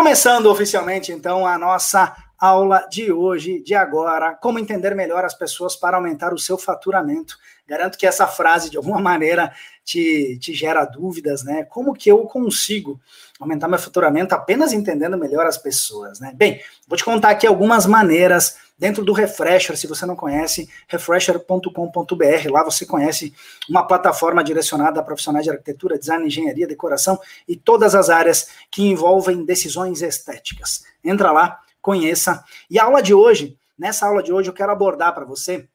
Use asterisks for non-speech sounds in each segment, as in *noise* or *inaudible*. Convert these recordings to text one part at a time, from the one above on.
Começando oficialmente, então, a nossa aula de hoje, de agora, como entender melhor as pessoas para aumentar o seu faturamento. Garanto que essa frase, de alguma *laughs* maneira, te, te gera dúvidas, né? Como que eu consigo aumentar meu faturamento apenas entendendo melhor as pessoas, né? Bem, vou te contar aqui algumas maneiras dentro do Refresher, se você não conhece, refresher.com.br, lá você conhece uma plataforma direcionada a profissionais de arquitetura, design, engenharia, decoração e todas as áreas que envolvem decisões estéticas. Entra lá, conheça. E a aula de hoje, nessa aula de hoje, eu quero abordar para você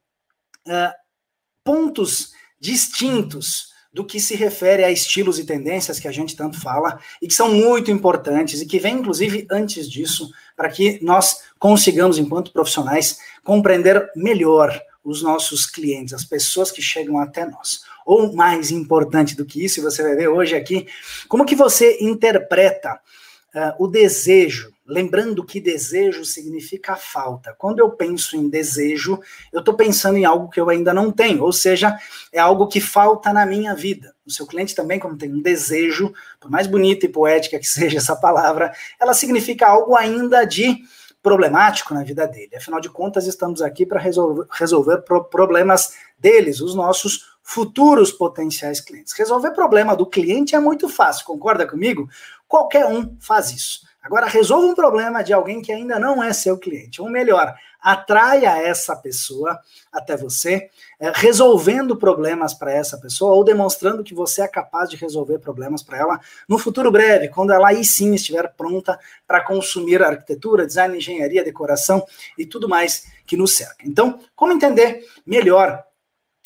uh, pontos distintos do que se refere a estilos e tendências que a gente tanto fala e que são muito importantes e que vem inclusive antes disso para que nós consigamos enquanto profissionais compreender melhor os nossos clientes, as pessoas que chegam até nós. Ou mais importante do que isso, você vai ver hoje aqui, como que você interpreta uh, o desejo, lembrando que desejo significa falta. Quando eu penso em desejo, eu estou pensando em algo que eu ainda não tenho, ou seja, é algo que falta na minha vida. O seu cliente também, quando tem um desejo, por mais bonita e poética que *laughs* seja essa palavra, ela significa algo ainda de problemático na vida dele. Afinal de contas, estamos aqui para resolver, resolver problemas deles, os nossos futuros potenciais clientes. Resolver problema do cliente é muito fácil, concorda comigo? Qualquer um faz isso. Agora, resolva um problema de alguém que ainda não é seu cliente. Ou melhor, atraia essa pessoa até você, é, resolvendo problemas para essa pessoa ou demonstrando que você é capaz de resolver problemas para ela no futuro breve, quando ela aí sim estiver pronta para consumir arquitetura, design, engenharia, decoração e tudo mais que nos cerca. Então, como entender melhor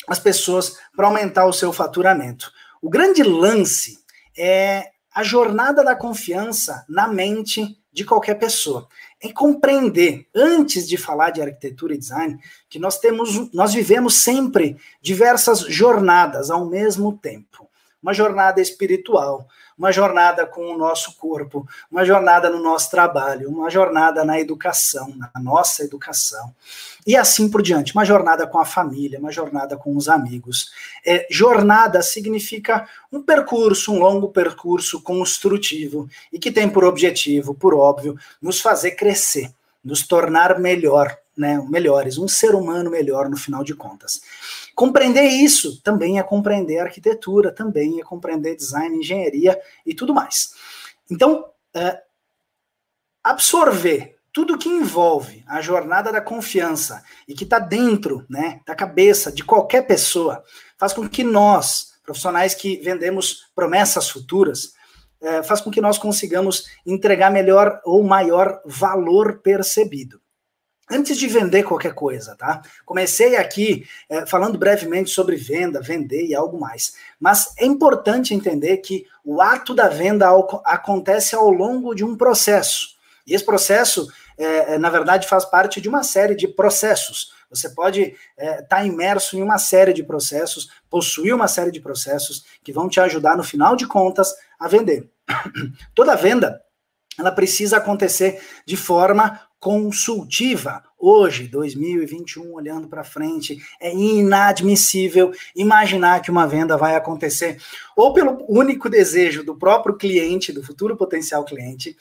as pessoas para aumentar o seu faturamento? O grande lance é a jornada da confiança na mente de qualquer pessoa. É compreender, antes de falar de arquitetura e design, que nós temos, nós vivemos sempre diversas jornadas ao mesmo tempo. Uma jornada espiritual, uma jornada com o nosso corpo, uma jornada no nosso trabalho, uma jornada na educação, na nossa educação, e assim por diante. Uma jornada com a família, uma jornada com os amigos. É, jornada significa um percurso, um longo percurso construtivo e que tem por objetivo, por óbvio, nos fazer crescer, nos tornar melhor, né, melhores, um ser humano melhor no final de contas. Compreender isso também é compreender arquitetura, também é compreender design, engenharia e tudo mais. Então, é, absorver tudo que envolve a jornada da confiança e que está dentro né, da cabeça de qualquer pessoa faz com que nós, profissionais que vendemos promessas futuras, é, faz com que nós consigamos entregar melhor ou maior valor percebido antes de vender qualquer coisa, tá? Comecei aqui é, falando brevemente sobre venda, vender e algo mais. Mas é importante entender que o ato da venda ao, acontece ao longo de um processo. E esse processo, é, é na verdade, faz parte de uma série de processos. Você pode estar é, tá imerso em uma série de processos, possuir uma série de processos que vão te ajudar, no final de contas, a vender. *coughs* Toda venda ela precisa acontecer de forma consultiva. Hoje, 2021, olhando para frente, é inadmissível imaginar que uma venda vai acontecer ou pelo único desejo do próprio cliente, do futuro potencial cliente,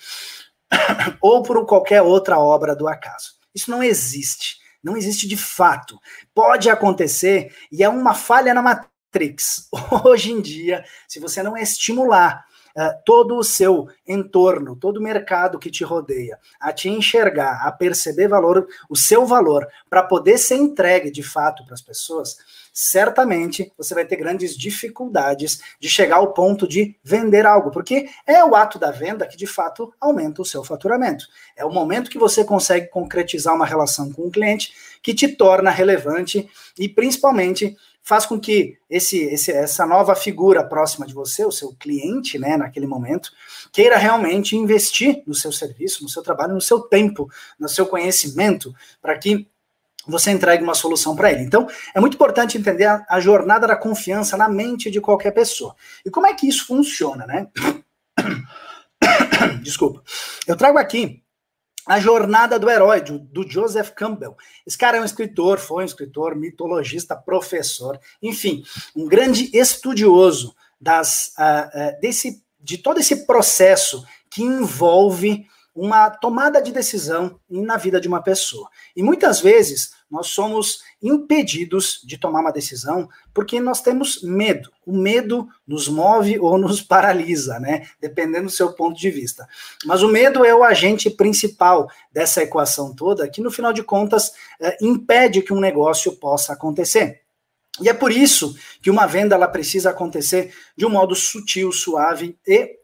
*coughs* ou por qualquer outra obra do acaso. Isso não existe. Não existe de fato. Pode acontecer e é uma falha na Matrix. *laughs* Hoje em dia, se você não estimular uh, todo o seu entorno, todo o mercado que te rodeia, a te enxergar, a perceber valor, o seu valor, para poder ser entregue de fato para as pessoas, certamente você vai ter grandes dificuldades de chegar ao ponto de vender algo, porque é o ato da venda que de fato aumenta o seu faturamento. É o momento que você consegue concretizar uma relação com o cliente que te torna relevante e principalmente faz com que esse, esse, essa nova figura próxima de você, o seu cliente, né, naquele momento, queira realmente investir no seu serviço, no seu trabalho, no seu tempo, no seu conhecimento, para que você entregue uma solução para ele. Então, é muito importante entender a, a, jornada da confiança na mente de qualquer pessoa. E como é que isso funciona, né? *coughs* Desculpa. Eu trago aqui a Jornada do Herói, do, Joseph Campbell. Esse cara é um escritor, foi um escritor, mitologista, professor, enfim, um grande estudioso das, uh, uh, desse, de todo esse processo que envolve uma tomada de decisão na vida de uma pessoa. E muitas vezes nós somos impedidos de tomar uma decisão porque nós temos medo. O medo nos move ou nos paralisa, né? Dependendo do seu ponto de vista. Mas o medo é o agente principal dessa equação toda, que no final de contas é, impede que um negócio possa acontecer. E é por isso que uma venda ela precisa acontecer de um modo sutil, suave e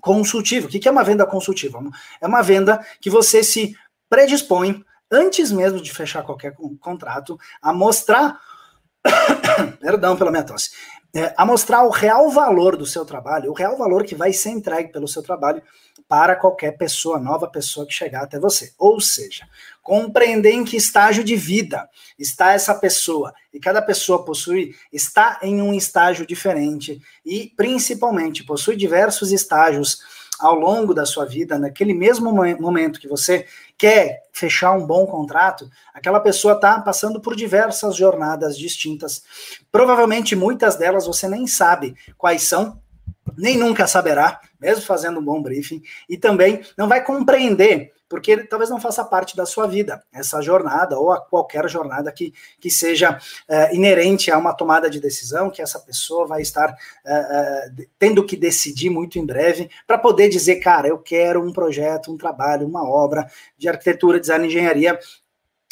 consultivo. O que é uma venda consultiva? É uma venda que você se predispõe antes mesmo de fechar qualquer contrato, a mostrar, *coughs* perdão pela minha tosse, é, a mostrar o real valor do seu trabalho, o real valor que vai ser entregue pelo seu trabalho para qualquer pessoa, nova pessoa que chegar até você. Ou seja, compreender em que estágio de vida está essa pessoa. E cada pessoa possui, está em um estágio diferente e, principalmente, possui diversos estágios ao longo da sua vida, naquele mesmo momento que você quer fechar um bom contrato, aquela pessoa está passando por diversas jornadas distintas. Provavelmente muitas delas você nem sabe quais são, nem nunca saberá, mesmo fazendo um bom briefing, e também não vai compreender porque talvez não faça parte da sua vida, essa jornada, ou qualquer jornada que, que seja é, inerente a uma tomada de decisão, que essa pessoa vai estar é, é, tendo que decidir muito em breve, para poder dizer, cara, eu quero um projeto, um trabalho, uma obra de arquitetura, design, engenharia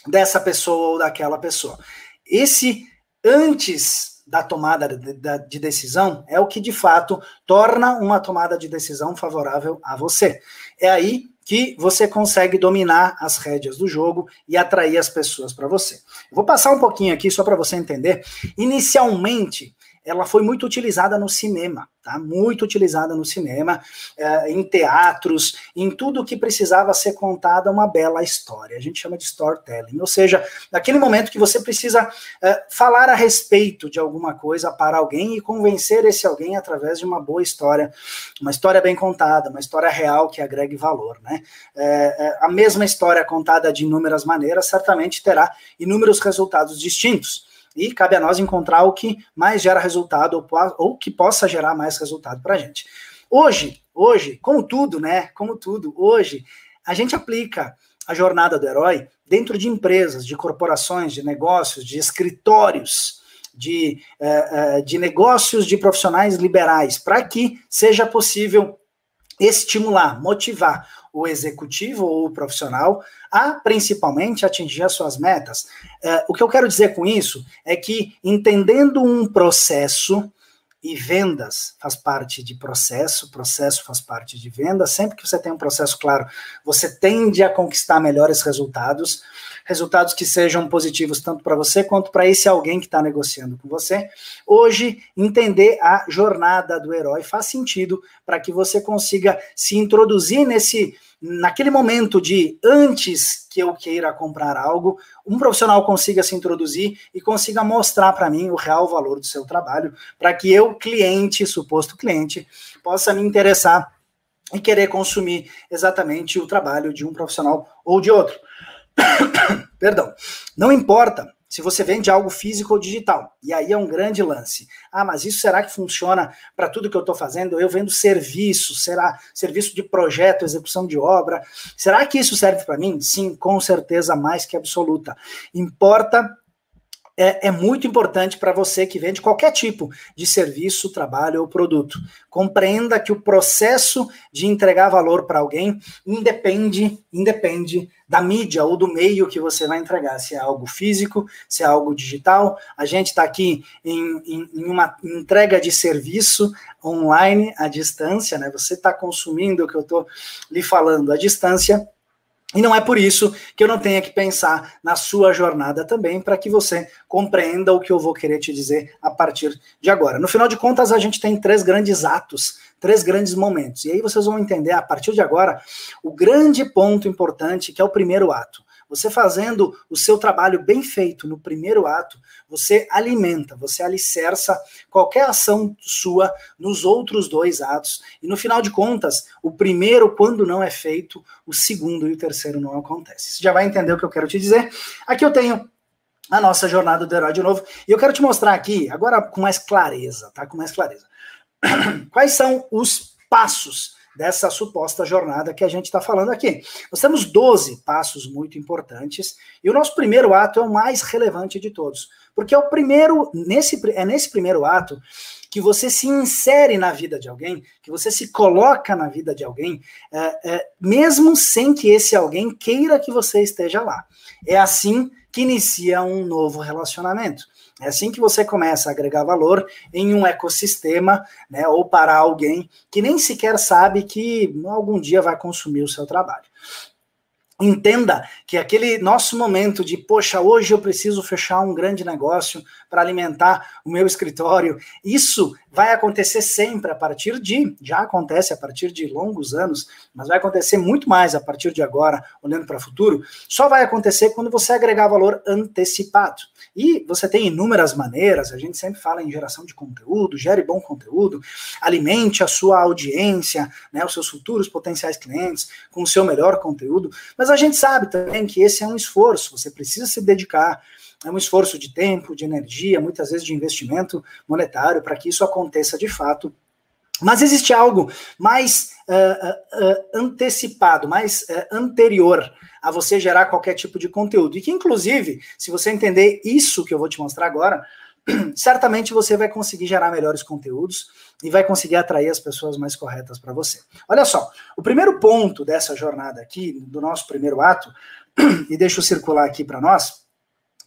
dessa pessoa ou daquela pessoa. Esse antes da tomada de decisão é o que de fato torna uma tomada de decisão favorável a você. É aí que você consegue dominar as rédeas do jogo e atrair as pessoas para você. Eu vou passar um pouquinho aqui só para você entender. Inicialmente, ela foi muito utilizada no cinema, tá? Muito utilizada no cinema, é, em teatros, em tudo que precisava ser contada uma bela história. A gente chama de storytelling, ou seja, naquele momento que você precisa é, falar a respeito de alguma coisa para alguém e convencer esse alguém através de uma boa história, uma história bem contada, uma história real que agregue valor, né? É, a mesma história contada de inúmeras maneiras certamente terá inúmeros resultados distintos e cabe a nós encontrar o que mais gera resultado ou, que possa gerar mais resultado para a gente. Hoje, hoje, como tudo, né? Como tudo, hoje a gente aplica a jornada do herói dentro de empresas, de corporações, de negócios, de escritórios, de, uh, uh, de negócios de profissionais liberais, para que seja possível estimular, motivar o executivo ou o profissional a principalmente atingir as suas metas. Uh, o que eu quero dizer com isso é que entendendo um processo e vendas faz parte de processo, processo faz parte de venda. Sempre que você tem um processo claro, você tende a conquistar melhores resultados resultados que sejam positivos tanto para você quanto para esse alguém que está negociando com você. Hoje, entender a jornada do herói faz sentido para que você consiga se introduzir nesse naquele momento de antes que eu queira comprar algo, um profissional consiga se introduzir e consiga mostrar para mim o real valor do seu trabalho, para que eu, cliente, suposto cliente, possa me interessar e querer consumir exatamente o trabalho de um profissional ou de outro. *coughs* Perdão. Não importa se você vende algo físico ou digital. E aí é um grande lance. Ah, mas isso será que funciona para tudo que eu estou fazendo? Eu vendo serviço, será serviço de projeto, execução de obra. Será que isso serve para mim? Sim, com certeza mais que absoluta. Importa é, é muito importante para você que vende qualquer tipo de serviço, trabalho ou produto. Compreenda que o processo de entregar valor para alguém independe, independe da mídia ou do meio que você vai entregar, se é algo físico, se é algo digital. A gente está aqui em, em, em, uma entrega de serviço online à distância, né? Você está consumindo o que eu estou lhe falando à distância. E não é por isso que eu não tenha que pensar na sua jornada também, para que você compreenda o que eu vou querer te dizer a partir de agora. No final de contas, a gente tem três grandes atos, três grandes momentos. E aí vocês vão entender a partir de agora o grande ponto importante, que é o primeiro ato. Você fazendo o seu trabalho bem feito no primeiro ato, você alimenta, você alicerça qualquer ação sua nos outros dois atos. E no final de contas, o primeiro, quando não é feito, o segundo e o terceiro não acontece. Você já vai entender o que eu quero te dizer. Aqui eu tenho a nossa jornada do herói de novo. E eu quero te mostrar aqui, agora com mais clareza, tá? Com mais clareza. *clears throat* Quais são os passos dessa suposta jornada que a gente está falando aqui. Nós temos 12 passos muito importantes, e o nosso primeiro ato é o mais relevante de todos, porque é o primeiro, nesse, é nesse primeiro ato que você se insere na vida de alguém, que você se coloca na vida de alguém, é, é, mesmo sem que esse alguém queira que você esteja lá. É assim que inicia um novo relacionamento. É assim que você começa a agregar valor em um ecossistema, né, ou para alguém que nem sequer sabe que algum dia vai consumir o seu trabalho. Entenda que aquele nosso momento de, poxa, hoje eu preciso fechar um grande negócio para alimentar o meu escritório, isso vai acontecer sempre a partir de, já acontece a partir de longos anos, mas vai acontecer muito mais a partir de agora, olhando para o futuro, só vai acontecer quando você agregar valor antecipado. E você tem inúmeras maneiras, a gente sempre fala em geração de conteúdo, gere bom conteúdo, alimente a sua audiência, né, os seus futuros potenciais clientes com o seu melhor conteúdo, mas a gente sabe também que esse é um esforço, você precisa se dedicar, é um esforço de tempo, de energia, muitas vezes de investimento monetário para que isso aconteça de fato. Mas existe algo mais uh, uh, antecipado, mais anterior a você gerar qualquer tipo de conteúdo. E que, inclusive, se você entender isso que eu vou te mostrar agora, *clears throat* certamente você vai conseguir gerar melhores conteúdos e vai conseguir atrair as pessoas mais corretas para você. Olha só, o primeiro ponto dessa jornada aqui, do nosso primeiro ato, *clears throat* e deixa eu circular aqui para nós,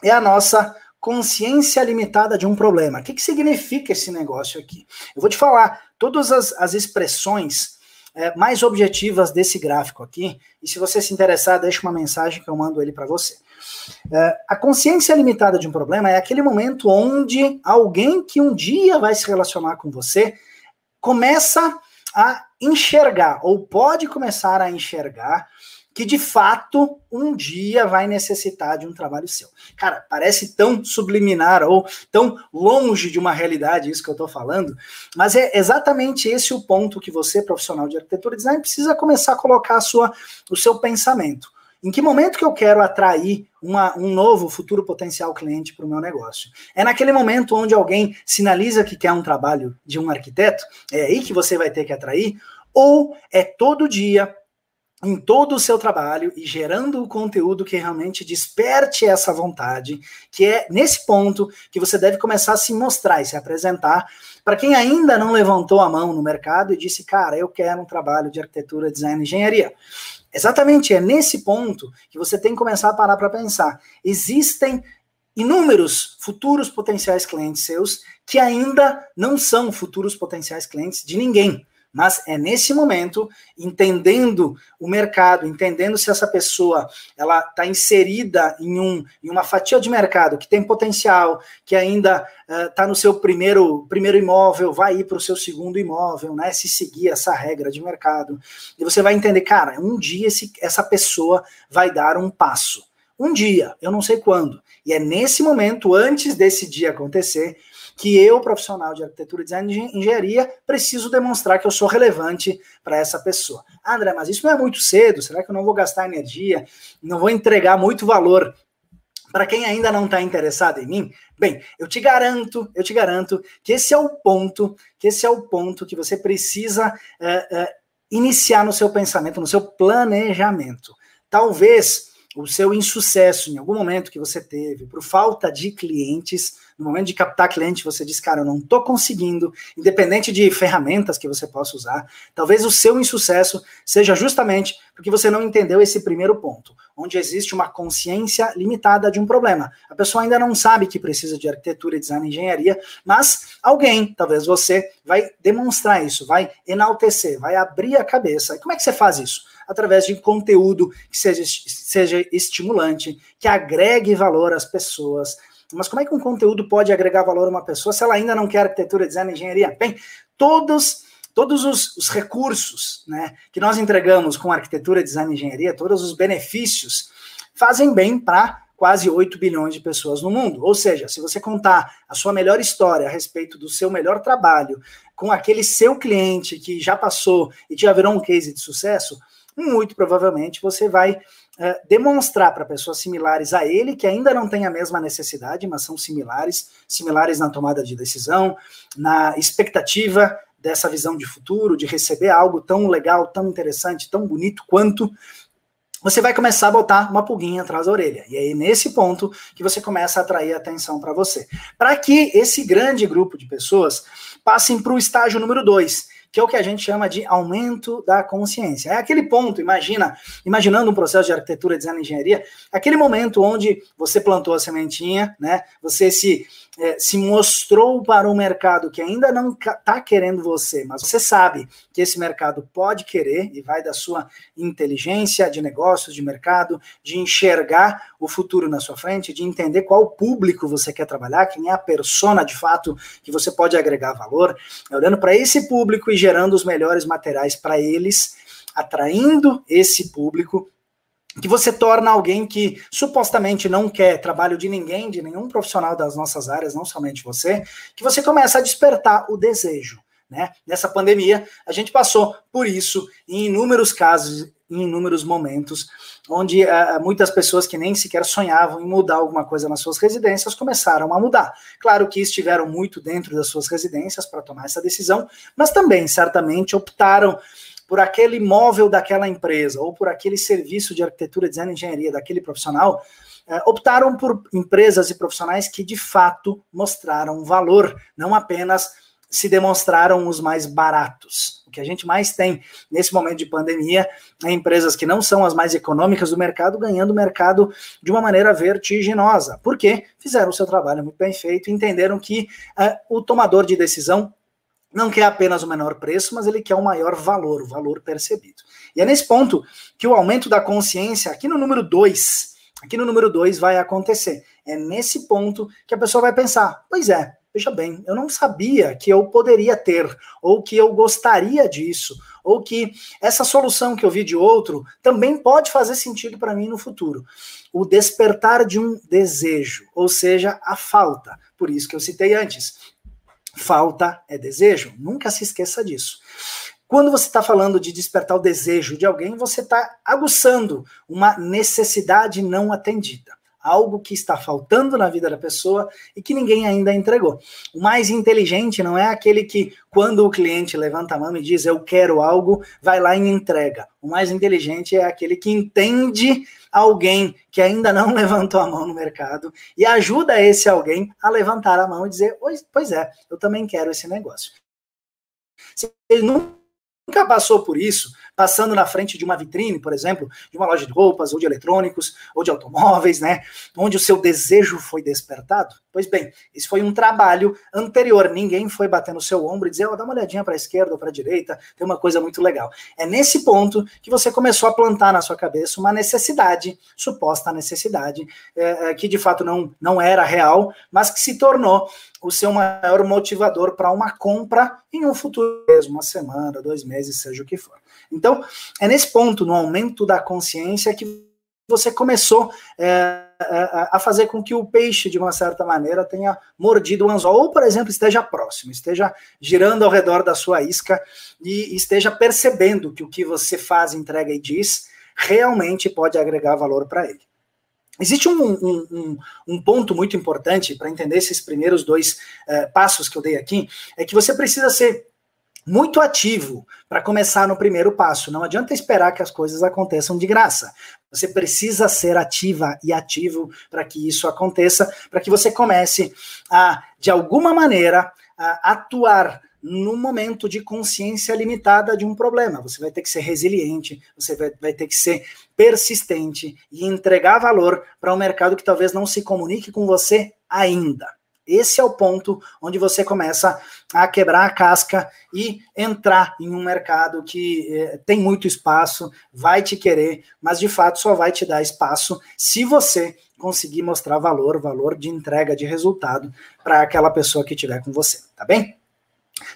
é a nossa consciência limitada de um problema. O que, que significa esse negócio aqui? Eu vou te falar todas as, as expressões é, mais objetivas desse gráfico aqui. E se você se interessar, deixa uma mensagem que eu mando ele para você. É, a consciência limitada de um problema é aquele momento onde alguém que um dia vai se relacionar com você começa a enxergar, ou pode começar a enxergar, que de fato um dia vai necessitar de um trabalho seu. Cara, parece tão subliminar ou tão longe de uma realidade isso que eu estou falando, mas é exatamente esse o ponto que você, profissional de arquitetura e design, precisa começar a colocar a sua, o seu pensamento. Em que momento que eu quero atrair uma, um novo futuro potencial cliente para o meu negócio? É naquele momento onde alguém sinaliza que quer um trabalho de um arquiteto? É aí que você vai ter que atrair? Ou é todo dia em todo o seu trabalho e gerando o conteúdo que realmente desperte essa vontade, que é nesse ponto que você deve começar a se mostrar e se apresentar para quem ainda não levantou a mão no mercado e disse, cara, eu quero um trabalho de arquitetura, design e engenharia. Exatamente, é nesse ponto que você tem que começar a parar para pensar. Existem inúmeros futuros potenciais clientes seus que ainda não são futuros potenciais clientes de ninguém. Mas é nesse momento, entendendo o mercado, entendendo se essa pessoa ela está inserida em, um, em uma fatia de mercado que tem potencial, que ainda está uh, no seu primeiro, primeiro imóvel, vai ir para o seu segundo imóvel, né? Se seguir essa regra de mercado. E você vai entender, cara, um dia esse, essa pessoa vai dar um passo. Um dia, eu não sei quando. E é nesse momento, antes desse dia acontecer, que eu, profissional de arquitetura, design e engenharia, preciso demonstrar que eu sou relevante para essa pessoa. Ah, André, mas isso não é muito cedo? Será que eu não vou gastar energia? Não vou entregar muito valor para quem ainda não está interessado em mim, bem, eu te garanto, eu te garanto que esse é o ponto, que esse é o ponto que você precisa é, é, iniciar no seu pensamento, no seu planejamento. Talvez o seu insucesso em algum momento que você teve por falta de clientes, no momento de captar cliente, você diz, cara, eu não estou conseguindo, independente de ferramentas que você possa usar, talvez o seu insucesso seja justamente porque você não entendeu esse primeiro ponto, onde existe uma consciência limitada de um problema. A pessoa ainda não sabe que precisa de arquitetura, design engenharia, mas alguém, talvez você, vai demonstrar isso, vai enaltecer, vai abrir a cabeça. E como é que você faz isso? Através de conteúdo que seja, seja estimulante, que agregue valor às pessoas, mas como é que um conteúdo pode agregar valor a uma pessoa se ela ainda não quer arquitetura, design engenharia? Bem, todos todos os, os, recursos né, que nós entregamos com arquitetura, design e engenharia, todos os benefícios, fazem bem para quase 8 bilhões de pessoas no mundo. Ou seja, se você contar a sua melhor história a respeito do seu melhor trabalho com aquele seu cliente que já passou e já virou um case de sucesso, muito provavelmente você vai é, demonstrar para pessoas similares a ele, que ainda não têm a mesma necessidade, mas são similares, similares na tomada de decisão, na expectativa dessa visão de futuro, de receber algo tão legal, tão interessante, tão bonito quanto, você vai começar a botar uma pulguinha atrás da orelha. E aí, nesse ponto, que você começa a atrair atenção para você. Para que esse grande grupo de pessoas passem para o estágio número dois, que é o que a gente chama de aumento da consciência. É aquele ponto, imagina, imaginando um processo de arquitetura, design e engenharia, aquele momento onde você plantou a sementinha, né? Você se é, se mostrou para um mercado que ainda não está querendo você, mas você sabe que esse mercado pode querer e vai da sua inteligência de negócios, de mercado, de enxergar o futuro na sua frente, de entender qual público você quer trabalhar, quem é a persona de fato que você pode agregar valor, olhando para esse público e gerando os melhores materiais para eles, atraindo esse público que você torna alguém que supostamente não quer trabalho de ninguém, de nenhum profissional das nossas áreas, não somente você, que você começa a despertar o desejo. Né? Nessa pandemia, a gente passou por isso em inúmeros casos, em inúmeros momentos, onde uh, muitas pessoas que nem sequer sonhavam em mudar alguma coisa nas suas residências começaram a mudar. Claro que estiveram muito dentro das suas residências para tomar essa decisão, mas também certamente optaram por aquele imóvel daquela empresa ou por aquele serviço de arquitetura, design e engenharia daquele profissional, é, optaram por empresas e profissionais que de fato mostraram valor, não apenas se demonstraram os mais baratos. O que a gente mais tem nesse momento de pandemia é empresas que não são as mais econômicas do mercado ganhando o mercado de uma maneira vertiginosa. porque Fizeram o seu trabalho muito bem feito, entenderam que uh, o tomador de decisão não quer apenas o menor preço, mas ele quer o maior valor, o valor percebido. E é nesse ponto que o aumento da consciência, aqui no número 2, aqui no número 2 vai acontecer. É nesse ponto que a pessoa vai pensar: pois é, veja bem, eu não sabia que eu poderia ter, ou que eu gostaria disso, ou que essa solução que eu vi de outro também pode fazer sentido para mim no futuro. O despertar de um desejo, ou seja, a falta. Por isso que eu citei antes. Falta é desejo. Nunca se esqueça disso. Quando você está falando de despertar o desejo de alguém, você está aguçando uma necessidade não atendida. Algo que está faltando na vida da pessoa e que ninguém ainda entregou. O mais inteligente não é aquele que, quando o cliente levanta a mão e diz eu quero algo, vai lá e entrega. O mais inteligente é aquele que entende alguém que ainda não *laughs* levantou a mão no mercado e ajuda esse alguém a levantar a mão e dizer: Pois é, eu também quero esse negócio. Se ele nunca passou por isso, passando na frente de uma vitrine, por exemplo, de uma loja de roupas, ou de eletrônicos, ou de automóveis, né? Onde o seu desejo foi despertado. Pois bem, isso foi um trabalho anterior. Ninguém foi bater no seu ombro e dizer, oh, dá uma olhadinha para a esquerda ou para a direita, tem uma coisa muito legal. É nesse ponto que você começou a plantar na sua cabeça uma necessidade, suposta necessidade, é, é que de fato não, não era real, mas que se tornou o seu maior motivador para uma compra em um futuro mesmo, uma semana, dois meses, seja o que for. Então, é nesse ponto, no aumento da consciência, que você começou é, a fazer com que o peixe, de uma certa maneira, tenha mordido o anzol, ou, por exemplo, esteja próximo, esteja girando ao redor da sua isca e esteja percebendo que o que você faz, entrega e diz realmente pode agregar valor para ele. Existe um, um, um, um, ponto muito importante para entender esses primeiros dois uh, passos que eu dei aqui, é que você precisa ser muito ativo para começar no primeiro passo. Não adianta esperar que as coisas aconteçam de graça. Você precisa ser ativa e ativo para que isso aconteça, para que você comece a, de alguma maneira, a atuar no momento de consciência limitada de um problema. Você vai ter que ser resiliente, você vai, vai ter que ser persistente e entregar valor para um mercado que talvez não se comunique com você ainda. Esse é o ponto onde você começa a quebrar a casca e entrar em um mercado que eh, tem muito espaço, vai te querer, mas de fato só vai te dar espaço se você conseguir mostrar valor, valor de entrega de resultado para aquela pessoa que estiver com você, tá bem?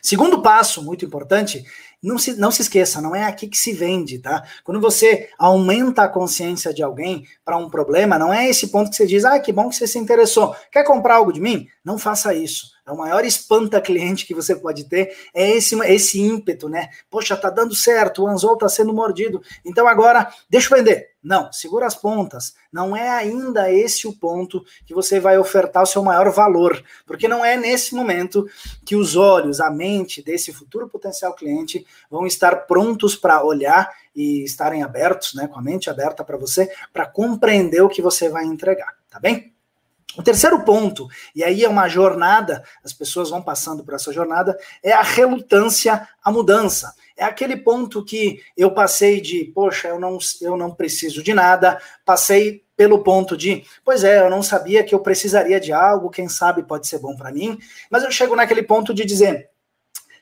Segundo passo, muito importante, não se, não se esqueça, não é aqui que se vende, tá? Quando você aumenta a consciência de alguém para um problema, não é esse ponto que você diz, ah, que bom que você se interessou. Quer comprar algo de mim? Não faça isso. É o maior espanta cliente que você pode ter, é esse, esse ímpeto, né? Poxa, tá dando certo, o anzol tá sendo mordido, então agora deixa eu vender. Não, segura as pontas. Não é ainda esse o ponto que você vai ofertar o seu maior valor, porque não é nesse momento que os olhos, a mente desse futuro potencial cliente vão estar prontos para olhar e estarem abertos, né, com a mente aberta para você, para compreender o que você vai entregar, tá bem? O terceiro ponto, e aí é uma jornada, as pessoas vão passando por essa jornada, é a relutância à mudança. É aquele ponto que eu passei de, poxa, eu não, eu não preciso de nada, passei pelo ponto de, pois é, eu não sabia que eu precisaria de algo, quem sabe pode ser bom para mim, mas eu chego naquele ponto de dizer,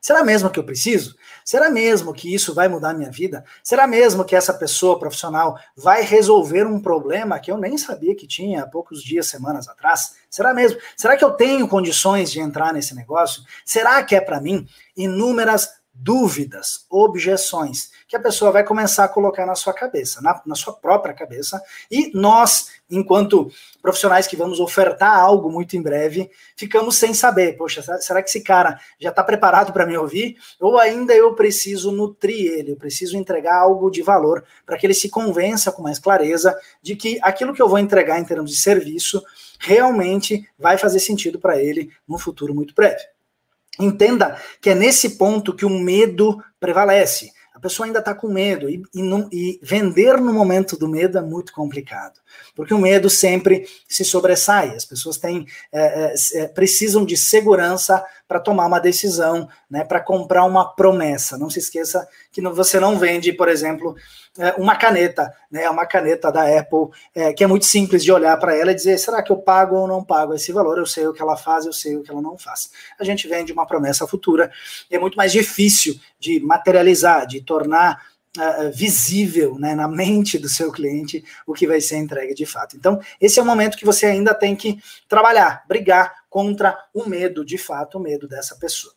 Será mesmo que eu preciso? Será mesmo que isso vai mudar minha vida? Será mesmo que essa pessoa profissional vai resolver um problema que eu nem sabia que tinha há poucos dias, semanas atrás? Será mesmo? Será que eu tenho condições de entrar nesse negócio? Será que é para mim? Inúmeras dúvidas, objeções, que a pessoa vai começar a colocar na sua cabeça, na, na, sua própria cabeça, e nós, enquanto profissionais que vamos ofertar algo muito em breve, ficamos sem saber, poxa, será que esse cara já está preparado para me ouvir? Ou ainda eu preciso nutrir ele, eu preciso entregar algo de valor para que ele se convença com mais clareza de que aquilo que eu vou entregar em termos de serviço realmente vai fazer sentido para ele no futuro muito breve. Entenda que é nesse ponto que o medo prevalece. A pessoa ainda está com medo e, e, não, e, vender no momento do medo é muito complicado, porque o medo sempre se sobressai. As pessoas têm, é, é, precisam de segurança para tomar uma decisão, né, para comprar uma promessa. Não se esqueça que você não vende, por exemplo, é, uma caneta, né, uma caneta da Apple, é, que é muito simples de olhar para ela e dizer: será que eu pago ou não pago esse valor? Eu sei o que ela faz, eu sei o que ela não faz. A gente vende uma promessa futura é muito mais difícil de materializar, de tornar uh, visível né, na mente do seu cliente o que vai ser entregue de fato. Então, esse é o momento que você ainda tem que trabalhar, brigar contra o medo, de fato, o medo dessa pessoa.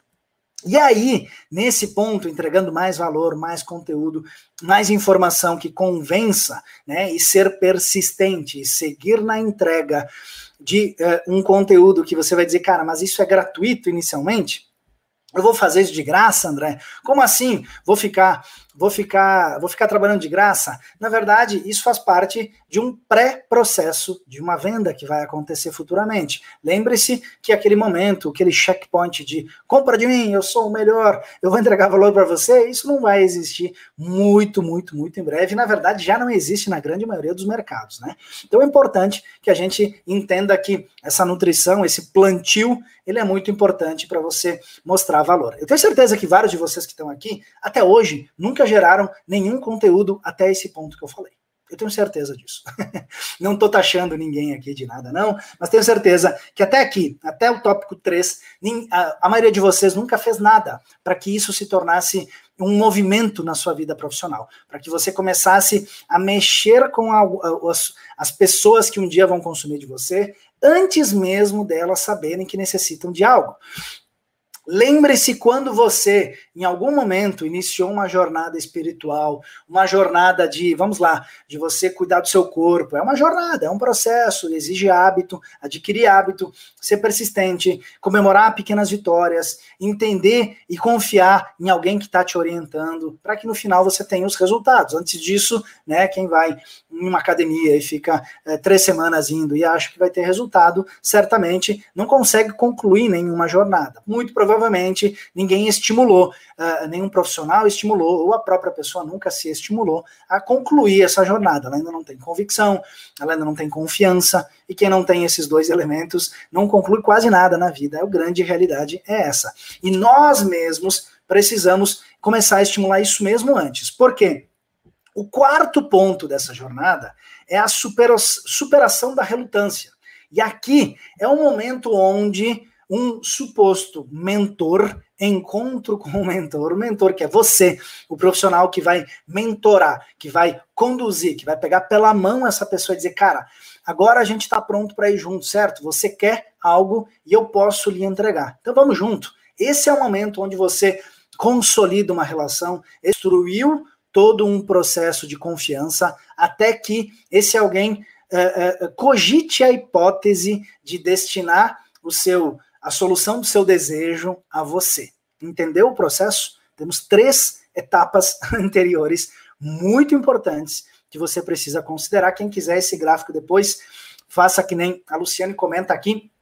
E aí, nesse ponto, entregando mais valor, mais conteúdo, mais informação que convença, né, e ser persistente, e seguir na entrega de uh, um conteúdo que você vai dizer, cara, mas isso é gratuito inicialmente? Eu vou fazer isso de graça, André? Como assim? Vou ficar vou ficar, vou ficar trabalhando de graça. Na verdade, isso faz parte de um pré-processo de uma venda que vai acontecer futuramente. Lembre-se que aquele momento, aquele checkpoint de compra de mim, eu sou o melhor, eu vou entregar valor para você, isso não vai existir muito, muito, muito em breve. Na verdade, já não existe na grande maioria dos mercados, né? Então é importante que a gente entenda que essa nutrição, esse plantio, ele é muito importante para você mostrar valor. Eu tenho certeza que vários de vocês que estão aqui, até hoje, nunca nunca geraram nenhum conteúdo até esse ponto que eu falei. Eu tenho certeza disso. *laughs* não estou taxando ninguém aqui de nada, não, mas tenho certeza que até aqui, até o tópico 3, a maioria de vocês nunca fez nada para que isso se tornasse um movimento na sua vida profissional, para que você começasse a mexer com a, as, as pessoas que um dia vão consumir de você, antes mesmo delas saberem que necessitam de algo. Lembre-se quando você, em algum momento, iniciou uma jornada espiritual, uma jornada de, vamos lá, de você cuidar do seu corpo. É uma jornada, é um processo, exige hábito, adquirir hábito, ser persistente, comemorar pequenas vitórias, entender e confiar em alguém que está te orientando, para que no final você tenha os resultados. Antes disso, né, quem vai em uma academia e fica é, três semanas indo e acha que vai ter resultado, certamente não consegue concluir nenhuma jornada. Muito provavelmente provavelmente ninguém estimulou, uh, nenhum profissional estimulou, ou a própria pessoa nunca se estimulou a concluir essa jornada. Ela ainda não tem convicção, ela ainda não tem confiança, e quem não tem esses dois elementos não conclui quase nada na vida. A grande realidade é essa. E nós mesmos precisamos começar a estimular isso mesmo antes. Por quê? O quarto ponto dessa jornada é a superação da relutância. E aqui é um momento onde um suposto mentor, encontro com o mentor, o mentor que é você, o profissional que vai mentorar, que vai conduzir, que vai pegar pela mão essa pessoa e dizer, cara, agora a gente está pronto para ir junto, certo? Você quer algo e eu posso lhe entregar. Então vamos junto. Esse é o momento onde você consolida uma relação, destruiu todo um processo de confiança até que esse alguém uh, uh, cogite a hipótese de destinar o seu a solução do seu desejo a você. Entendeu o processo? Temos três etapas *laughs* anteriores muito importantes que você precisa considerar. Quem quiser esse gráfico depois, faça que nem a Luciane comenta aqui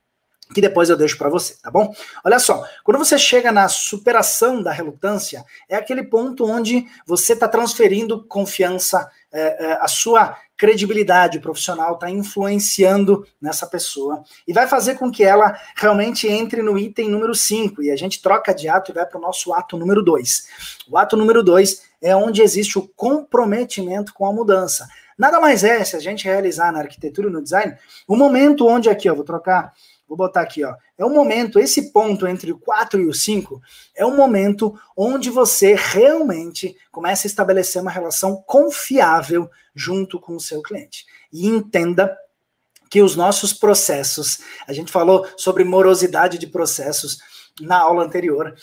que depois eu deixo para você, tá bom? Olha só, quando você chega na superação da relutância, é aquele ponto onde você está transferindo confiança, é, é, a sua credibilidade profissional está influenciando nessa pessoa e vai fazer com que ela realmente entre no item número 5 e a gente troca de ato e vai para o nosso ato número 2. O ato número 2 é onde existe o comprometimento com a mudança. Nada mais é, se a gente realizar na arquitetura e no design, o momento onde aqui, ó, vou trocar Vou botar aqui, ó. É um momento, esse ponto entre o 4 e o 5 é um momento onde você realmente começa a estabelecer uma relação confiável junto com o seu cliente. E entenda que os nossos processos, a gente falou sobre morosidade de processos na aula anterior,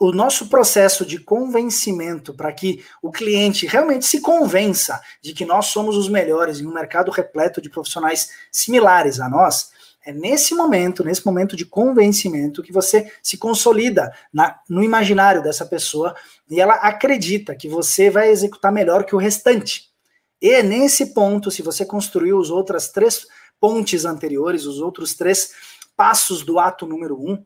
o nosso processo de convencimento para que o cliente realmente se convença de que nós somos os melhores em um mercado repleto de profissionais similares a nós, é nesse momento, nesse momento de convencimento, que você se consolida na, no imaginário dessa pessoa e ela acredita que você vai executar melhor que o restante. E é nesse ponto, se você construiu os outras três pontes anteriores, os outros três passos do ato número um,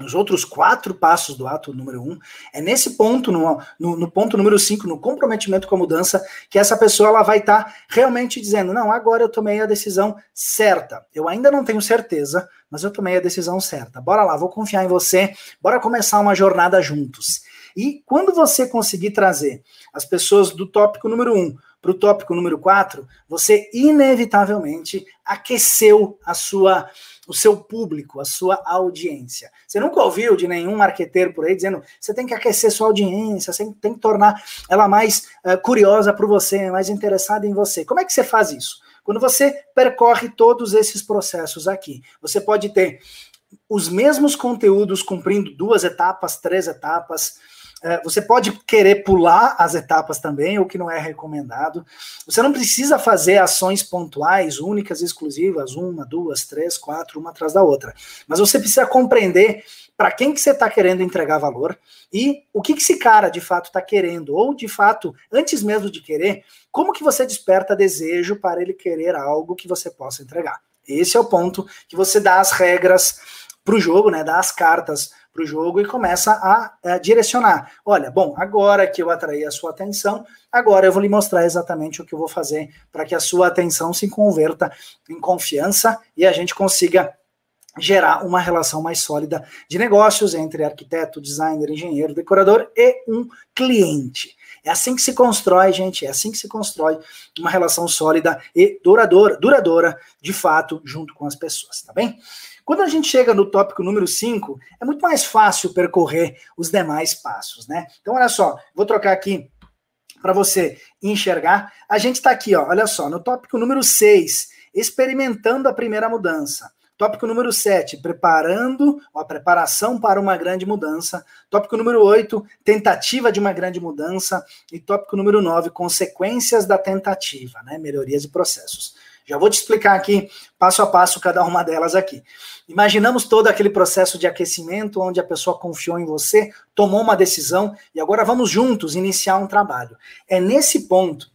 os outros quatro passos do ato número um, é nesse ponto, no, no, no ponto número cinco, no comprometimento com a mudança, que essa pessoa ela vai estar tá realmente dizendo: não, agora eu tomei a decisão certa. Eu ainda não tenho certeza, mas eu tomei a decisão certa. Bora lá, vou confiar em você, bora começar uma jornada juntos. E quando você conseguir trazer as pessoas do tópico número um para o tópico número quatro, você inevitavelmente aqueceu a sua o seu público, a sua audiência. Você nunca ouviu de nenhum marqueteiro por aí dizendo você tem que aquecer sua audiência, você tem que tornar ela mais uh, curiosa por você, mais interessada em você. Como é que você faz isso? Quando você percorre todos esses processos aqui, você pode ter os mesmos conteúdos cumprindo duas etapas, três etapas, você pode querer pular as etapas também, o que não é recomendado. Você não precisa fazer ações pontuais, únicas, exclusivas, uma, duas, três, quatro, uma atrás da outra. Mas você precisa compreender para quem que você está querendo entregar valor e o que, que esse cara de fato está querendo, ou de fato, antes mesmo de querer, como que você desperta desejo para ele querer algo que você possa entregar. Esse é o ponto que você dá as regras para o jogo, né? Dá as cartas para o jogo e começa a, a, direcionar. Olha, bom, agora que eu atraí a sua atenção, agora eu vou lhe mostrar exatamente o que eu vou fazer para que a sua atenção se converta em confiança e a gente consiga gerar uma relação mais sólida de negócios entre arquiteto, designer, engenheiro, decorador e um cliente. É assim que se constrói, gente, é assim que se constrói uma relação sólida e duradoura, duradoura, de fato, junto com as pessoas, tá bem? Quando a gente chega no tópico número 5, é muito mais fácil percorrer os demais passos, né? Então, olha só, vou trocar aqui para você enxergar. A gente está aqui, ó, olha só, no tópico número 6, experimentando a primeira mudança. Tópico número 7, preparando a preparação para uma grande mudança. Tópico número 8, tentativa de uma grande mudança. E tópico número 9, consequências da tentativa, né? Melhorias e processos. Já vou te explicar aqui, passo a passo, cada uma delas aqui. Imaginamos todo aquele processo de aquecimento onde a pessoa confiou em você, tomou uma decisão e agora vamos juntos iniciar um trabalho. É nesse ponto,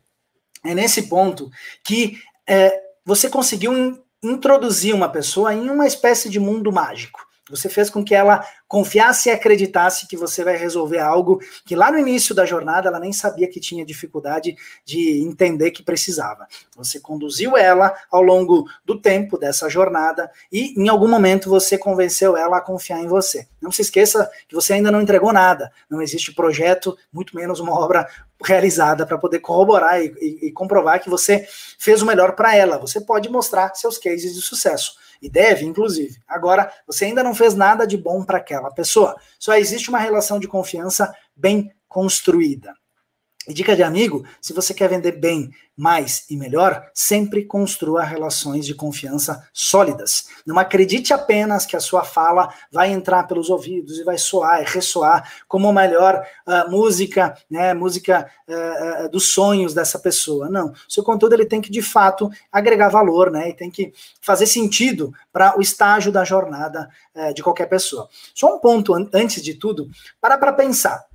é nesse ponto que é, você conseguiu in, introduzir uma pessoa em uma espécie de mundo mágico. Você fez com que ela confiasse e acreditasse que você vai resolver algo que lá no início da jornada ela nem sabia que tinha dificuldade de entender que precisava. Você conduziu ela ao longo do tempo dessa jornada e em algum momento você convenceu ela a confiar em você. Não se esqueça que você ainda não entregou nada, não existe projeto, muito menos uma obra realizada para poder corroborar e, e, e comprovar que você fez o melhor para ela. Você pode mostrar seus cases de sucesso e deve, inclusive. Agora, você ainda não fez nada de bom para aquela pessoa. Só existe uma relação de confiança bem construída. E dica de amigo: se você quer vender bem, mais e melhor, sempre construa relações de confiança sólidas. Não acredite apenas que a sua fala vai entrar pelos ouvidos e vai soar e ressoar como a melhor uh, música, né, música uh, uh, dos sonhos dessa pessoa. Não, seu conteúdo ele tem que de fato agregar valor, né, e tem que fazer sentido para o estágio da jornada eh, de qualquer pessoa. Só um ponto an antes de tudo, para para pensar.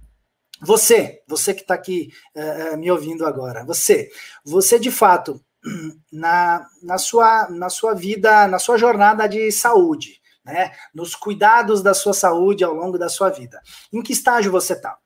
Você, você que está aqui uh, me ouvindo agora, você, você de fato, *clears throat* na, na, sua, na sua vida, na sua jornada de saúde, né, nos cuidados da sua saúde ao longo da sua vida, em que estágio você está?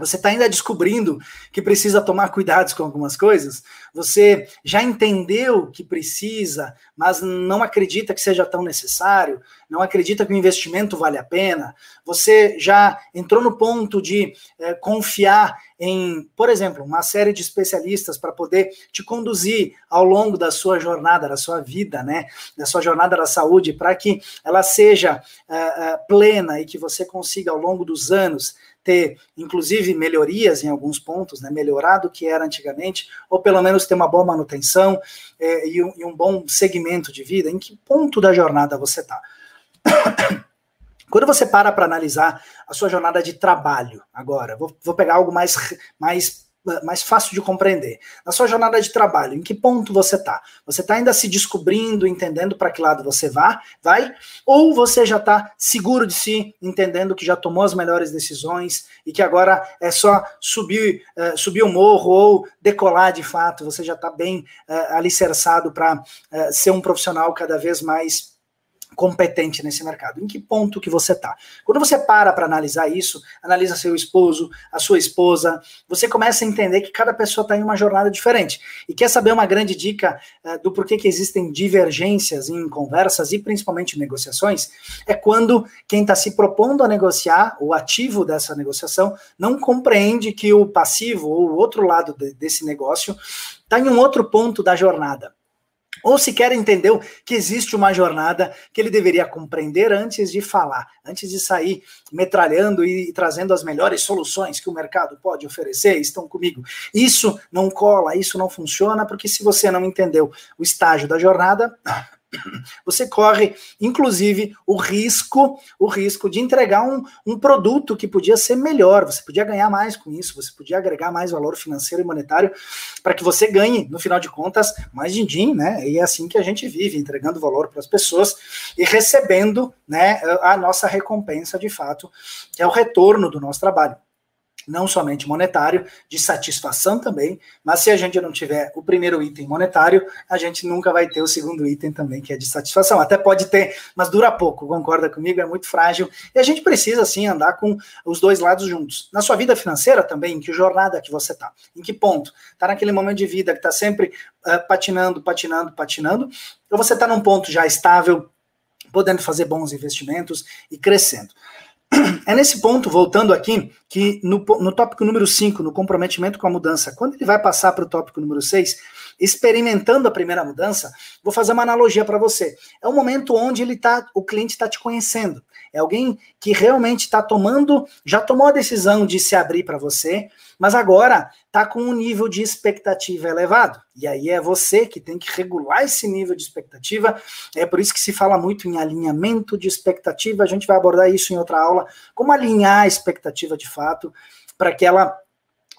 Você está ainda descobrindo que precisa tomar cuidados com algumas coisas? Você já entendeu que precisa, mas não acredita que seja tão necessário? Não acredita que o investimento vale a pena? Você já entrou no ponto de é, confiar em, por exemplo, uma série de especialistas para poder te conduzir ao longo da sua jornada, da sua vida, né? Da sua jornada da saúde, para que ela seja é, é, plena e que você consiga, ao longo dos anos, ter, inclusive, melhorias em alguns pontos, né, melhorar do que era antigamente, ou pelo menos ter uma boa manutenção é, e, um, e, um, bom segmento de vida, em que ponto da jornada você está? *coughs* Quando você para para analisar a sua jornada de trabalho, agora, vou, vou pegar algo mais, mais mais fácil de compreender. Na sua jornada de trabalho, em que ponto você está? Você está ainda se descobrindo, entendendo para que lado você vai, vai? Ou você já está seguro de si, entendendo que já tomou as melhores decisões e que agora é só subir, uh, subir o morro ou decolar de fato? Você já está bem uh, alicerçado para uh, ser um profissional cada vez mais competente nesse mercado? Em que ponto que você está? Quando você para para analisar isso, analisa seu esposo, a sua esposa, você começa a entender que cada pessoa está em uma jornada diferente. E quer saber uma grande dica uh, do porquê que existem divergências em conversas e principalmente negociações? É quando quem está se propondo a negociar, o ativo dessa negociação, não compreende que o passivo ou o outro lado de, desse negócio está em um outro ponto da jornada ou sequer entendeu que existe uma jornada que ele deveria compreender antes de falar, antes de sair metralhando e trazendo as melhores soluções que o mercado pode oferecer, estão comigo. Isso não cola, isso não funciona, porque se você não entendeu o estágio da jornada, você corre, inclusive, o risco, o risco de entregar um, um produto que podia ser melhor, você podia ganhar mais com isso, você podia agregar mais valor financeiro e monetário para que você ganhe, no final de contas, mais din-din, né? E é assim que a gente vive, entregando valor para as pessoas e recebendo, né, a nossa recompensa de fato, que é o retorno do nosso trabalho não somente monetário, de satisfação também, mas se a gente não tiver o primeiro item monetário, a gente nunca vai ter o segundo item também, que é de satisfação. Até pode ter, mas dura pouco, concorda comigo? É muito frágil e a gente precisa, sim, andar com os dois lados juntos. Na sua vida financeira também, em que jornada que você está? Em que ponto? Está naquele momento de vida que está sempre uh, patinando, patinando, patinando, ou você está num ponto já estável, podendo fazer bons investimentos e crescendo? *clears throat* É nesse ponto, voltando aqui, que no, no tópico número 5, no comprometimento com a mudança, quando ele vai passar para o tópico número 6, experimentando a primeira mudança, vou fazer uma analogia para você. É um momento onde ele tá, o cliente está te conhecendo. É alguém que realmente está tomando, já tomou a decisão de se abrir para você, mas agora está com um nível de expectativa elevado. E aí é você que tem que regular esse nível de expectativa. É por isso que se fala muito em alinhamento de expectativa. A gente vai abordar isso em outra aula, como alinhar a expectativa de fato para que ela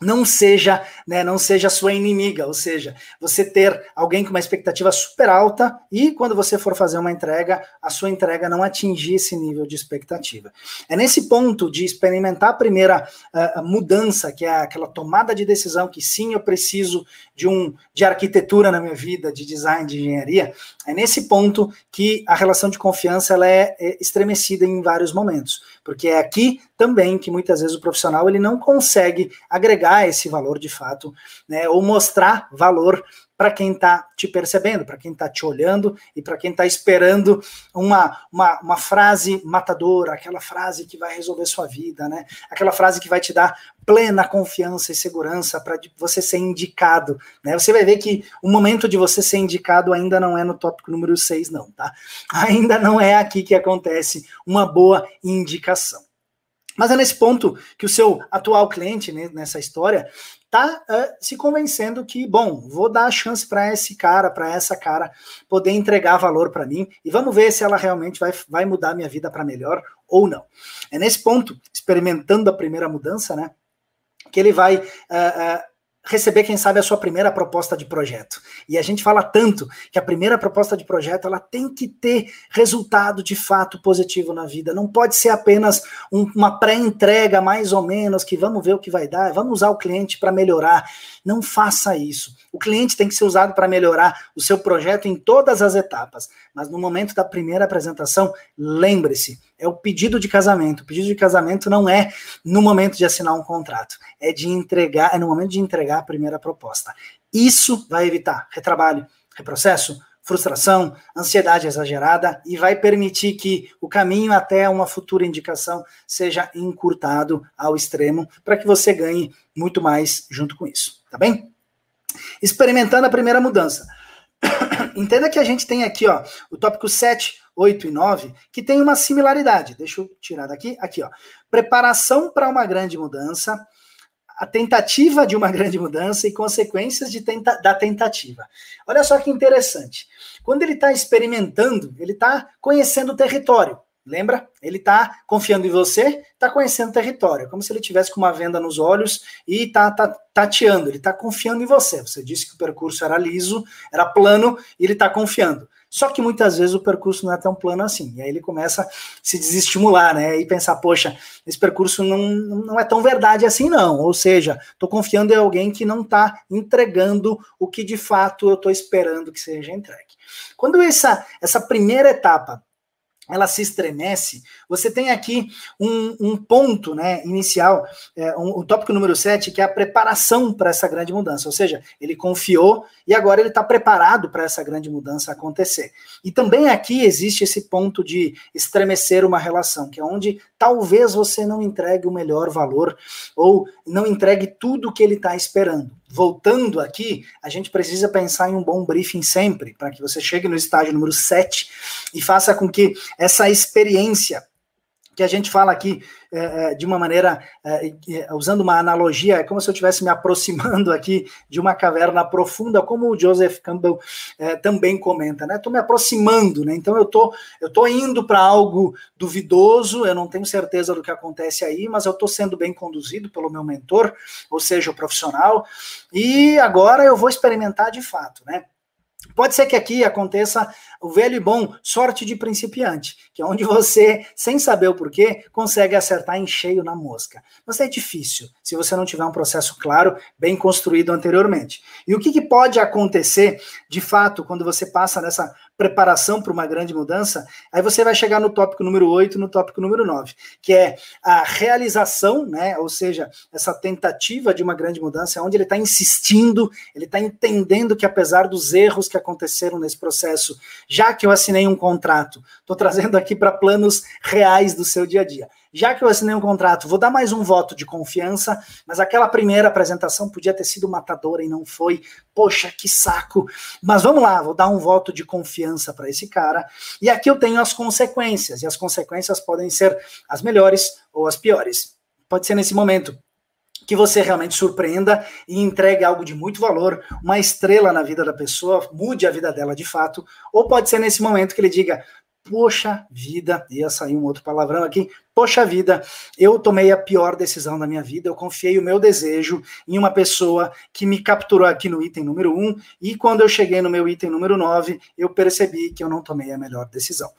não seja, né, não seja sua inimiga, ou seja, você ter alguém com uma expectativa super alta e quando você for fazer uma entrega, a sua entrega não atingir esse nível de expectativa. É nesse ponto de experimentar a primeira uh, mudança, que é aquela tomada de decisão que sim, eu preciso de um de arquitetura na minha vida, de design, de engenharia, é nesse ponto que a relação de confiança ela é, é estremecida em vários momentos, porque é aqui também que muitas vezes o profissional ele não consegue agregar esse valor de fato, né, ou mostrar valor para quem está te percebendo, para quem está te olhando e para quem está esperando uma, uma, uma, frase matadora, aquela frase que vai resolver sua vida, né? Aquela frase que vai te dar plena confiança e segurança para você ser indicado, né? Você vai ver que o momento de você ser indicado ainda não é no tópico número 6, não, tá? Ainda não é aqui que acontece uma boa indicação. Mas é nesse ponto que o seu atual cliente, né, nessa história, tá uh, se convencendo que, bom, vou dar a chance para esse cara, para essa cara poder entregar valor para mim e vamos ver se ela realmente vai, vai mudar minha vida para melhor ou não. É nesse ponto, experimentando a primeira mudança, né, que ele vai uh, uh, receber, quem sabe, a sua primeira proposta de projeto. E a gente fala tanto que a primeira proposta de projeto ela tem que ter resultado de fato positivo na vida. Não pode ser apenas um, uma pré-entrega, mais ou menos, que vamos ver o que vai dar, vamos usar o cliente para melhorar. Não faça isso. O cliente tem que ser usado para melhorar o seu projeto em todas as etapas. Mas no momento da primeira apresentação, lembre-se, é o pedido de casamento. O pedido de casamento não é no momento de assinar um contrato, é de entregar, é no momento de entregar a primeira proposta. Isso vai evitar retrabalho, reprocesso, frustração, ansiedade exagerada e vai permitir que o caminho até uma futura indicação seja encurtado ao extremo para que você ganhe muito mais junto com isso, tá bem? Experimentando a primeira mudança. *coughs* Entenda que a gente tem aqui, ó, o tópico 7, 8 e 9, que tem uma similaridade. Deixa eu tirar daqui, aqui, ó. Preparação para uma grande mudança, a tentativa de uma *laughs* grande mudança e consequências de tenta da tentativa. Olha só que interessante. Quando ele está experimentando, ele está conhecendo o território. Lembra? Ele está confiando em você, está conhecendo o território, como se ele tivesse com uma venda nos olhos e está tá, tateando, ele está confiando em você. Você disse que o percurso era liso, era plano, e ele está confiando. Só que muitas vezes o percurso não é tão plano assim. E aí ele começa a se desestimular, né? E pensar, poxa, esse percurso não, não é tão verdade assim, não. Ou seja, estou confiando em alguém que não está entregando o que de fato eu estou esperando que seja entregue. Quando essa, essa primeira etapa ela se estremece, você tem aqui um, um ponto né, inicial, é, um, o tópico número 7, que é a preparação para essa grande mudança. Ou seja, ele confiou e agora ele está preparado para essa grande mudança acontecer. E também aqui existe esse ponto de estremecer uma relação, que é onde talvez você não entregue o melhor valor ou não entregue tudo que ele está esperando voltando aqui, a gente precisa pensar em um bom briefing sempre, para que você chegue no estágio número 7 e faça com que essa experiência que a gente fala aqui é, é, de uma maneira, é, usando uma analogia, é como se eu estivesse me aproximando *laughs* aqui de uma caverna profunda, como o Joseph Campbell também comenta, né? Estou me aproximando, né? Então eu tô, eu tô indo para algo duvidoso, eu não tenho certeza do que acontece aí, mas eu estou sendo bem conduzido pelo meu mentor, ou seja, o profissional, e agora eu vou experimentar de fato, né? Pode ser que aqui aconteça o velho e bom sorte de principiante, que é onde você, sem saber o porquê, consegue acertar em cheio na mosca. Mas é difícil se você não tiver um processo claro, bem construído anteriormente. E o que, que pode acontecer, de fato, quando você passa nessa preparação para uma grande mudança, aí você vai chegar no tópico número 8, no tópico número 9, que é a realização, né? Ou seja, essa tentativa de uma grande mudança, onde ele está insistindo, ele está entendendo que apesar dos erros que aconteceram nesse processo, já que eu assinei um contrato, estou trazendo aqui para planos reais do seu dia a dia já que eu assinei um contrato, vou dar mais um voto de confiança, mas aquela primeira apresentação podia ter sido matadora e não foi. Poxa, que saco. Mas vamos lá, vou dar um voto de confiança para esse cara. E aqui eu tenho as consequências, e as consequências podem ser as melhores ou as piores. Pode ser nesse momento que você realmente surpreenda e entregue algo de muito valor, uma estrela na vida da pessoa, mude a vida dela de fato, ou pode ser nesse momento que ele diga: Poxa vida, ia sair um outro palavrão aqui. Poxa vida, eu tomei a pior decisão da minha vida. Eu confiei o meu desejo em uma pessoa que me capturou aqui no item número 1, e quando eu cheguei no meu item número 9, eu percebi que eu não tomei a melhor decisão.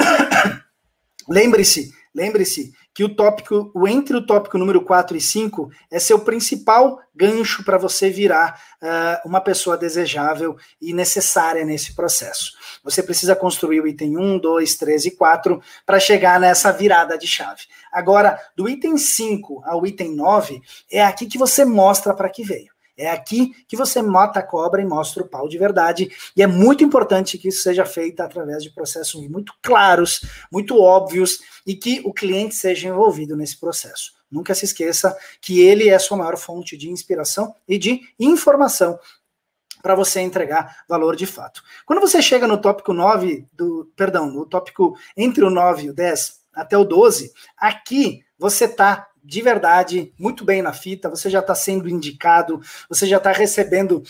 *coughs* Lembre-se, lembre-se que o tópico, o entre o tópico número 4 e 5 é seu principal gancho para você virar uh, uma pessoa desejável e necessária nesse processo. Você precisa construir o item 1, 2, 3 e 4 para chegar nessa virada de chave. Agora, do item 5 ao item 9, é aqui que você mostra para que veio. É aqui que você mata a cobra e mostra o pau de verdade. E é muito importante que isso seja feito através de processos muito claros, muito óbvios e que o cliente seja envolvido nesse processo. Nunca se esqueça que ele é a sua maior fonte de inspiração e de informação para você entregar valor de fato. Quando você chega no tópico 9 do, perdão, no tópico entre o 9 e o 10 até o 12, aqui você está de verdade muito bem na fita, você já está sendo indicado, você já está recebendo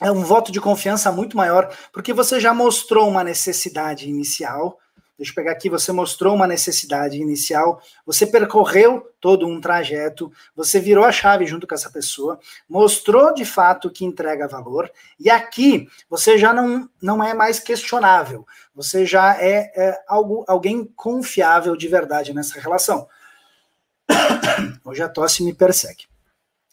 é um voto de confiança muito maior, porque você já mostrou uma necessidade inicial. Deixa eu pegar aqui, você mostrou uma necessidade inicial, você percorreu todo um trajeto, você virou a chave junto com essa pessoa, mostrou de fato que entrega valor, e aqui você já não, não é mais questionável, você já é, é algo, alguém confiável de verdade nessa relação. *coughs* Hoje a tosse me persegue.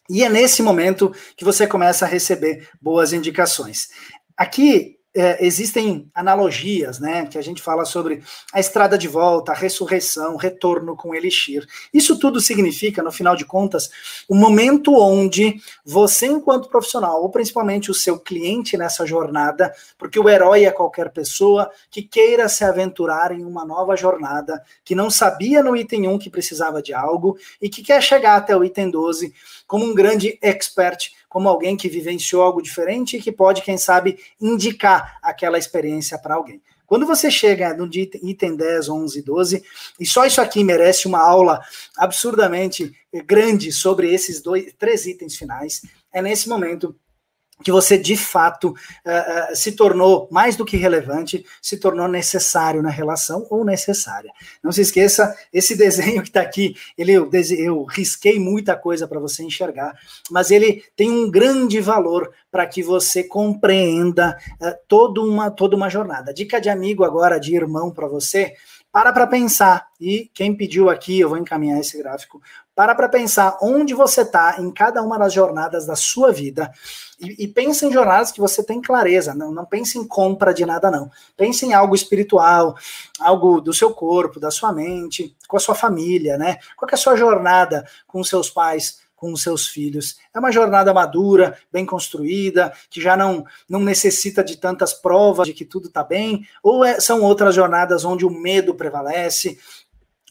E é nesse momento que você começa a receber boas indicações. Aqui é, existem analogias, né? Que a gente fala sobre a estrada de volta, a ressurreição, retorno com Elixir. Isso tudo significa, no final de contas, o momento onde você, enquanto profissional, ou principalmente o seu cliente nessa jornada, porque o herói é qualquer pessoa que queira se aventurar em uma nova jornada, que não sabia no item 1 que precisava de algo e que quer chegar até o item 12 como um grande expert como alguém que vivenciou algo diferente e que pode, quem sabe, indicar aquela experiência para alguém. Quando você chega no item 10, 11, 12, e só isso aqui merece uma aula absurdamente grande sobre esses dois, três itens finais, é nesse momento que você de fato uh, se tornou mais do que relevante, se tornou necessário na relação ou necessária. Não se esqueça, esse *laughs* desenho que está aqui, ele, eu, eu risquei muita coisa para você enxergar, mas ele tem um grande valor para que você compreenda uh, toda, uma, toda uma jornada. Dica de amigo agora, de irmão para você, para para pensar, e quem pediu aqui, eu vou encaminhar esse gráfico, para para pensar onde você está em cada uma das jornadas da sua vida, e, e pense em jornadas que você tem clareza, não, não pense em compra de nada, não. Pense em algo espiritual, algo do seu corpo, da sua mente, com a sua família, né? Qual é a sua jornada com os seus pais, com os seus filhos. É uma jornada madura, bem construída, que já não, não necessita de tantas provas de que tudo está bem, ou é, são outras jornadas onde o medo prevalece,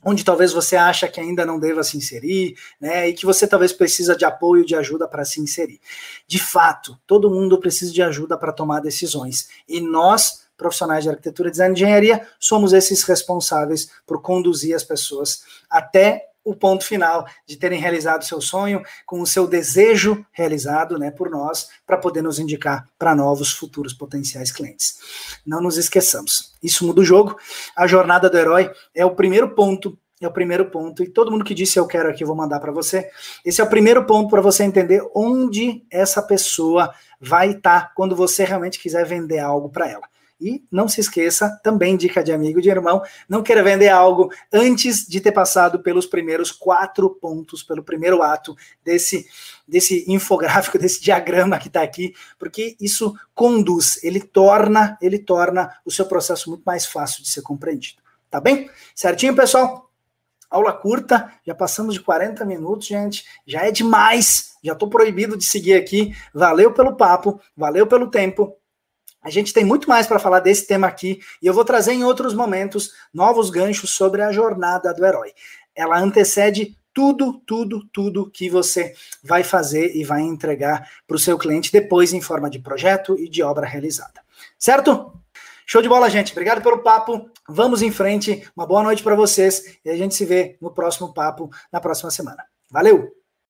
onde talvez você acha que ainda não deva se inserir, né, e que você talvez precisa de apoio, de ajuda para se inserir. De fato, todo mundo precisa de ajuda para tomar decisões, e nós, profissionais de arquitetura, design e engenharia, somos esses responsáveis por conduzir as pessoas até o ponto final de terem realizado seu sonho, com o seu desejo realizado né, por nós, para poder nos indicar para novos futuros potenciais clientes. Não nos esqueçamos, isso muda o jogo. A jornada do herói é o primeiro ponto é o primeiro ponto. E todo mundo que disse eu quero aqui, eu vou mandar para você. Esse é o primeiro ponto para você entender onde essa pessoa vai estar tá quando você realmente quiser vender algo para ela. E não se esqueça, também dica de amigo de irmão, não queira vender algo antes de ter passado pelos primeiros quatro pontos, pelo primeiro ato desse, desse infográfico, *laughs* desse diagrama que está aqui, porque isso conduz, ele torna, ele torna o seu processo muito mais fácil de ser compreendido. Tá bem? Certinho, pessoal? Aula curta, já passamos de 40 minutos, gente. Já é demais. Já estou proibido de seguir aqui. Valeu pelo papo, valeu pelo tempo. A gente tem muito mais para falar desse tema aqui e eu vou trazer em outros momentos novos ganchos sobre a jornada do herói. Ela antecede tudo, tudo, tudo que você vai fazer e vai entregar para o seu cliente depois em forma de projeto e de obra realizada. Certo? Show de bola, gente. Obrigado pelo papo. Vamos em frente. Uma boa noite para vocês e a gente se vê no próximo papo na próxima semana. Valeu!